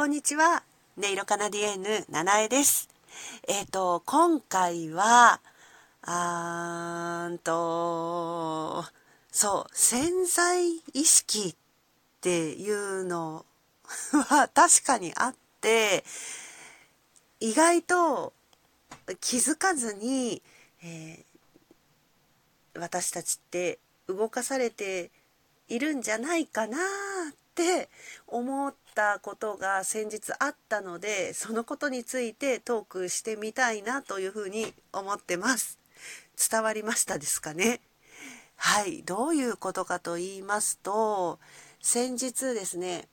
こんにちは。音色カナディエーヌ、七重です。えっ、ー、と、今回は、あーんと、そう、潜在意識っていうのは 確かにあって、意外と気づかずに、えー、私たちって動かされているんじゃないかなって思ってたことが先日あったのでそのことについてトークしてみたいなというふうに思ってます。伝わりましたですかね？はい。どういうことかと言いますと先日ですね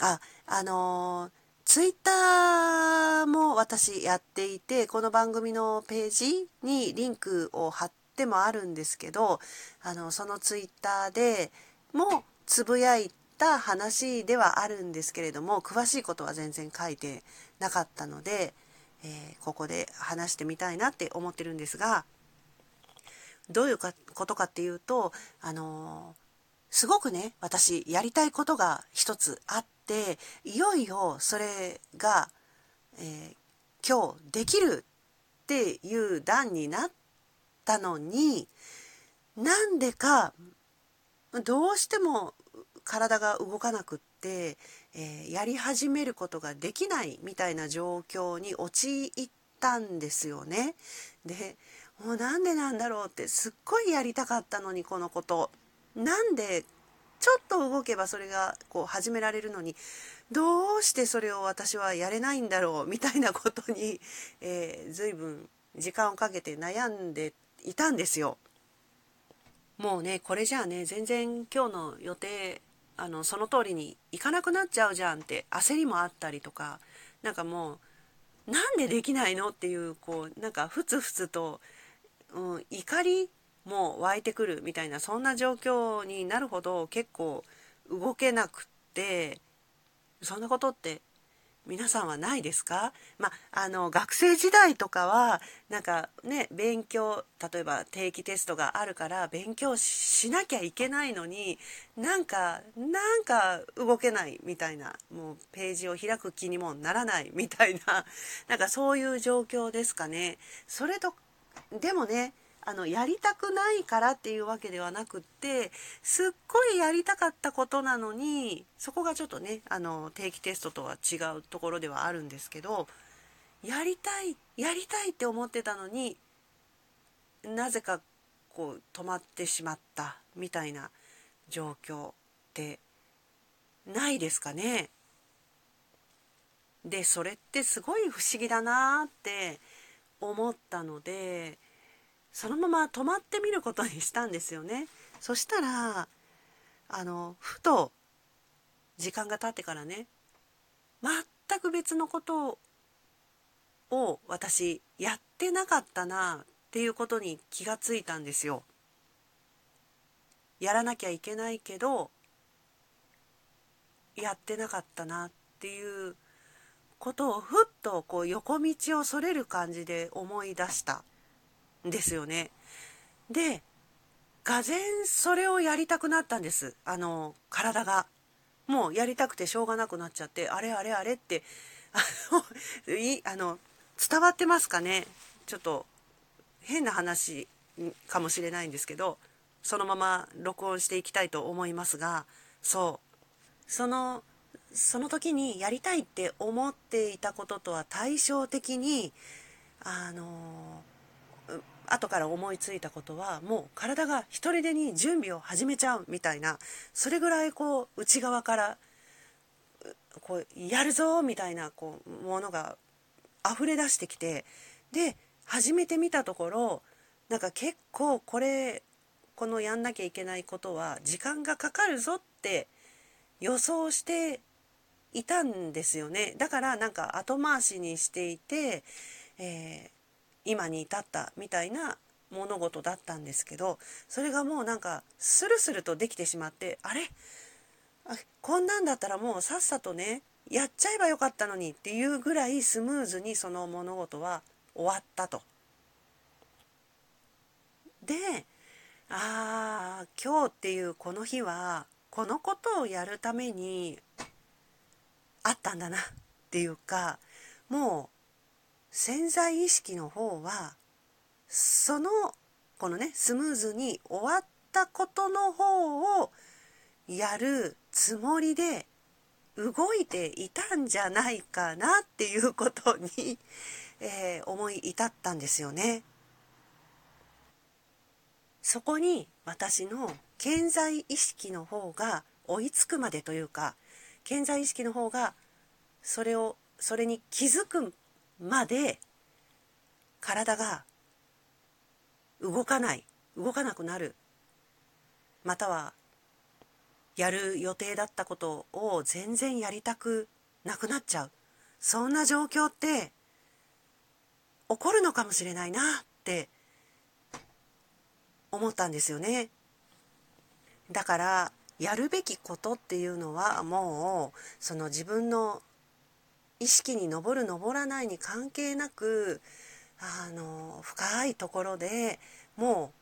ああのツイッターも私やっていてこの番組のページにリンクを貼ってもあるんですけどあのそのツイッターでもつぶやいた話ではあるんですけれども詳しいことは全然書いてなかったので、えー、ここで話してみたいなって思ってるんですがどういうことかっていうとあのー、すごくね私やりたいことが一つあっていよいよそれが、えー、今日できるっていう段になったのになんでかどうしても体が動かなくって、えー、やり始めることができないみたいな状況に陥ったんですよね。でもうなんでなんだろうってすっごいやりたかったのにこのこと。なんでちょっと動けばそれがこう始められるのにどうしてそれを私はやれないんだろうみたいなことに、えー、随分時間をかけて悩んでいたんですよ。もうねこれじゃあね全然今日の予定あのその通りにいかなくなっちゃうじゃんって焦りもあったりとかなんかもうなんでできないのっていうこうなんかふつふつと、うん、怒りも湧いてくるみたいなそんな状況になるほど結構動けなくってそんなことって皆さんはないですか、まあ、の学生時代とかはなんかね勉強例えば定期テストがあるから勉強しなきゃいけないのになんかなんか動けないみたいなもうページを開く気にもならないみたいななんかそういう状況ですかね。それとでもねあのやりたくないからっていうわけではなくってすっごいやりたかったことなのにそこがちょっとねあの定期テストとは違うところではあるんですけどやりたいやりたいって思ってたのになぜかこう止まってしまったみたいな状況ってないですかね。でそれってすごい不思議だなって思ったのでそのまま止まってみることにしたんですよね。そしたらあのふと時間が経ってからね全く別のことを私やってなかったなっていうことに気がついたんですよ。やらなきゃいけないけどやってなかったなっていうことをふっとこう横道をそれる感じで思い出したですよね。で、がぜんそれをやりたくなったんです。あの、体が。もうやりたくてしょうがなくなっちゃって、あれあれあれって、あの、いあの伝わってますかねちょっと変な話かもしれないんですけど、そのまま録音していきたいと思いますが、そう。その、その時にやりたいって思っていたこととは対照的に、あの後から思いついたことはもう体が一人でに準備を始めちゃうみたいなそれぐらいこう内側からこうやるぞみたいなこうものが溢れ出してきてで始めてみたところなんか結構これこのやんなきゃいけないことは時間がかかるぞって予想していたんですよね。だからなんか後回しにしていて、えー今に至ったみたいな物事だったんですけどそれがもうなんかスルスルとできてしまってあれ？あこんなんだったらもうさっさとねやっちゃえばよかったのにっていうぐらいスムーズにその物事は終わったと。でああ今日っていうこの日はこのことをやるためにあったんだなっっていうかもう潜在意識の方はそのこのねスムーズに終わったことの方をやるつもりで動いていたんじゃないかなっていうことに、えー、思い至ったんですよね。そこに私の健在意識の方が追いつくまでというか健在意識の方がそれをそれに気づくまで体が動かない動かなくなる。またはやる予定だったことを全然やりたくなくなっちゃう。そんな状況って起こるのかもしれないなって思ったんですよね。だからやるべきことっていうのはもうその自分の意識に上る上らないに関係なくあの深いところでも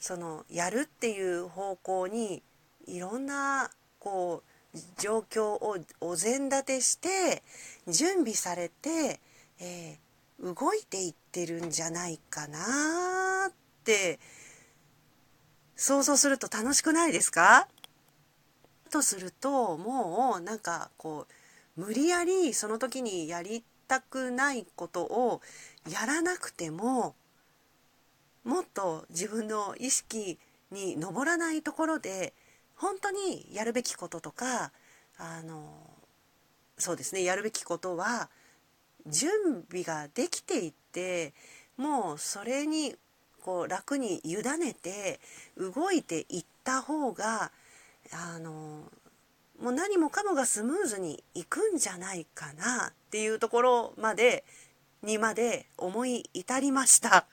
うそのやるっていう方向にいろんなこう状況をお膳立てして準備されて、えー、動いていってるんじゃないかなって想像すると楽しくないですか？とするともうなんかこう無理やりその時にやりたくないことをやらなくてももっと自分の意識に上らないところで本当にやるべきこととかあのそうですねやるべきことは準備ができていってもうそれにこう楽に委ねて動いていった方があのもう何もかもがスムーズにいくんじゃないかなっていうところまでにまで思い至りました。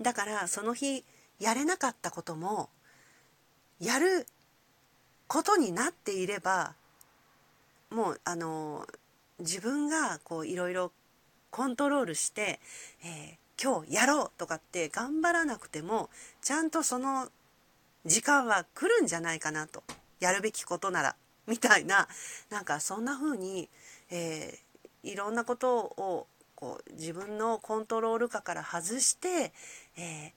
だからその日やれなかったこともやることになっていればもうあの自分がこういろいろコントロールして、えー、今日やろうとかって頑張らなくてもちゃんとその時間は来るんじゃないかなと。やるべきことならみたいななんかそんな風に、えー、いろんなことをこう自分のコントロール下から外して、え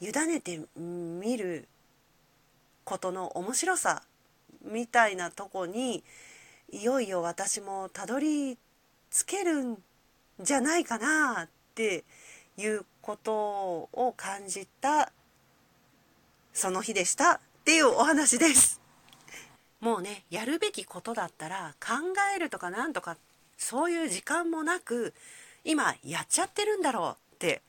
ー、委ねてみることの面白さみたいなとこにいよいよ私もたどり着けるんじゃないかなっていうことを感じたその日でしたっていうお話です。もうねやるべきことだったら考えるとかなんとかそういう時間もなく今やっちゃってるんだろうって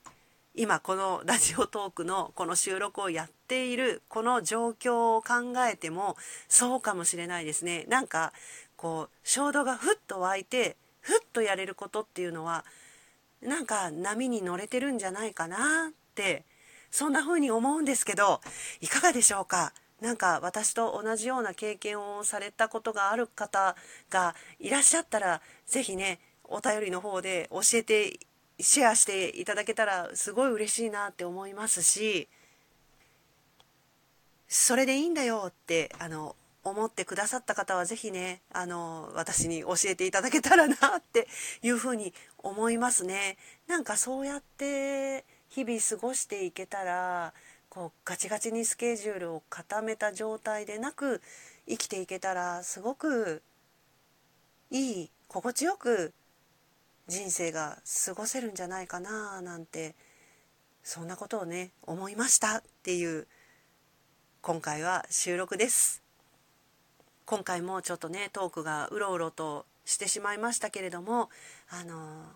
今このラジオトークのこの収録をやっているこの状況を考えてもそうかもしれないですね。なんかこう衝動がふっと湧いてふっとやれることっていうのはなんか波に乗れてるんじゃないかなってそんな風に思うんですけどいかがでしょうか？なんか私と同じような経験をされたことがある方がいらっしゃったら是非ねお便りの方で教えてシェアしていただけたらすごい嬉しいなって思いますしそれでいいんだよってあの思ってくださった方は是非ねあの私に教えていただけたらなっていうふうに思いますね。なんかそうやって日々過ごしていけたらこうガチガチにスケジュールを固めた状態でなく生きていけたらすごくいい心地よく人生が過ごせるんじゃないかななんてそんなことをね思いましたっていう今回は収録です。今回もちょっとねトークがうろうろとしてしまいましたけれどもあの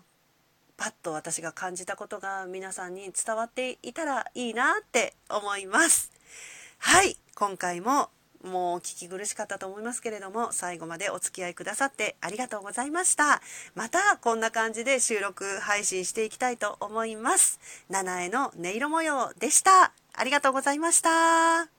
パッと私が感じたことが皆さんに伝わっていたらいいなって思います。はい。今回ももう聞き苦しかったと思いますけれども最後までお付き合いくださってありがとうございました。またこんな感じで収録配信していきたいと思います。七重の音色模様でした。ありがとうございました。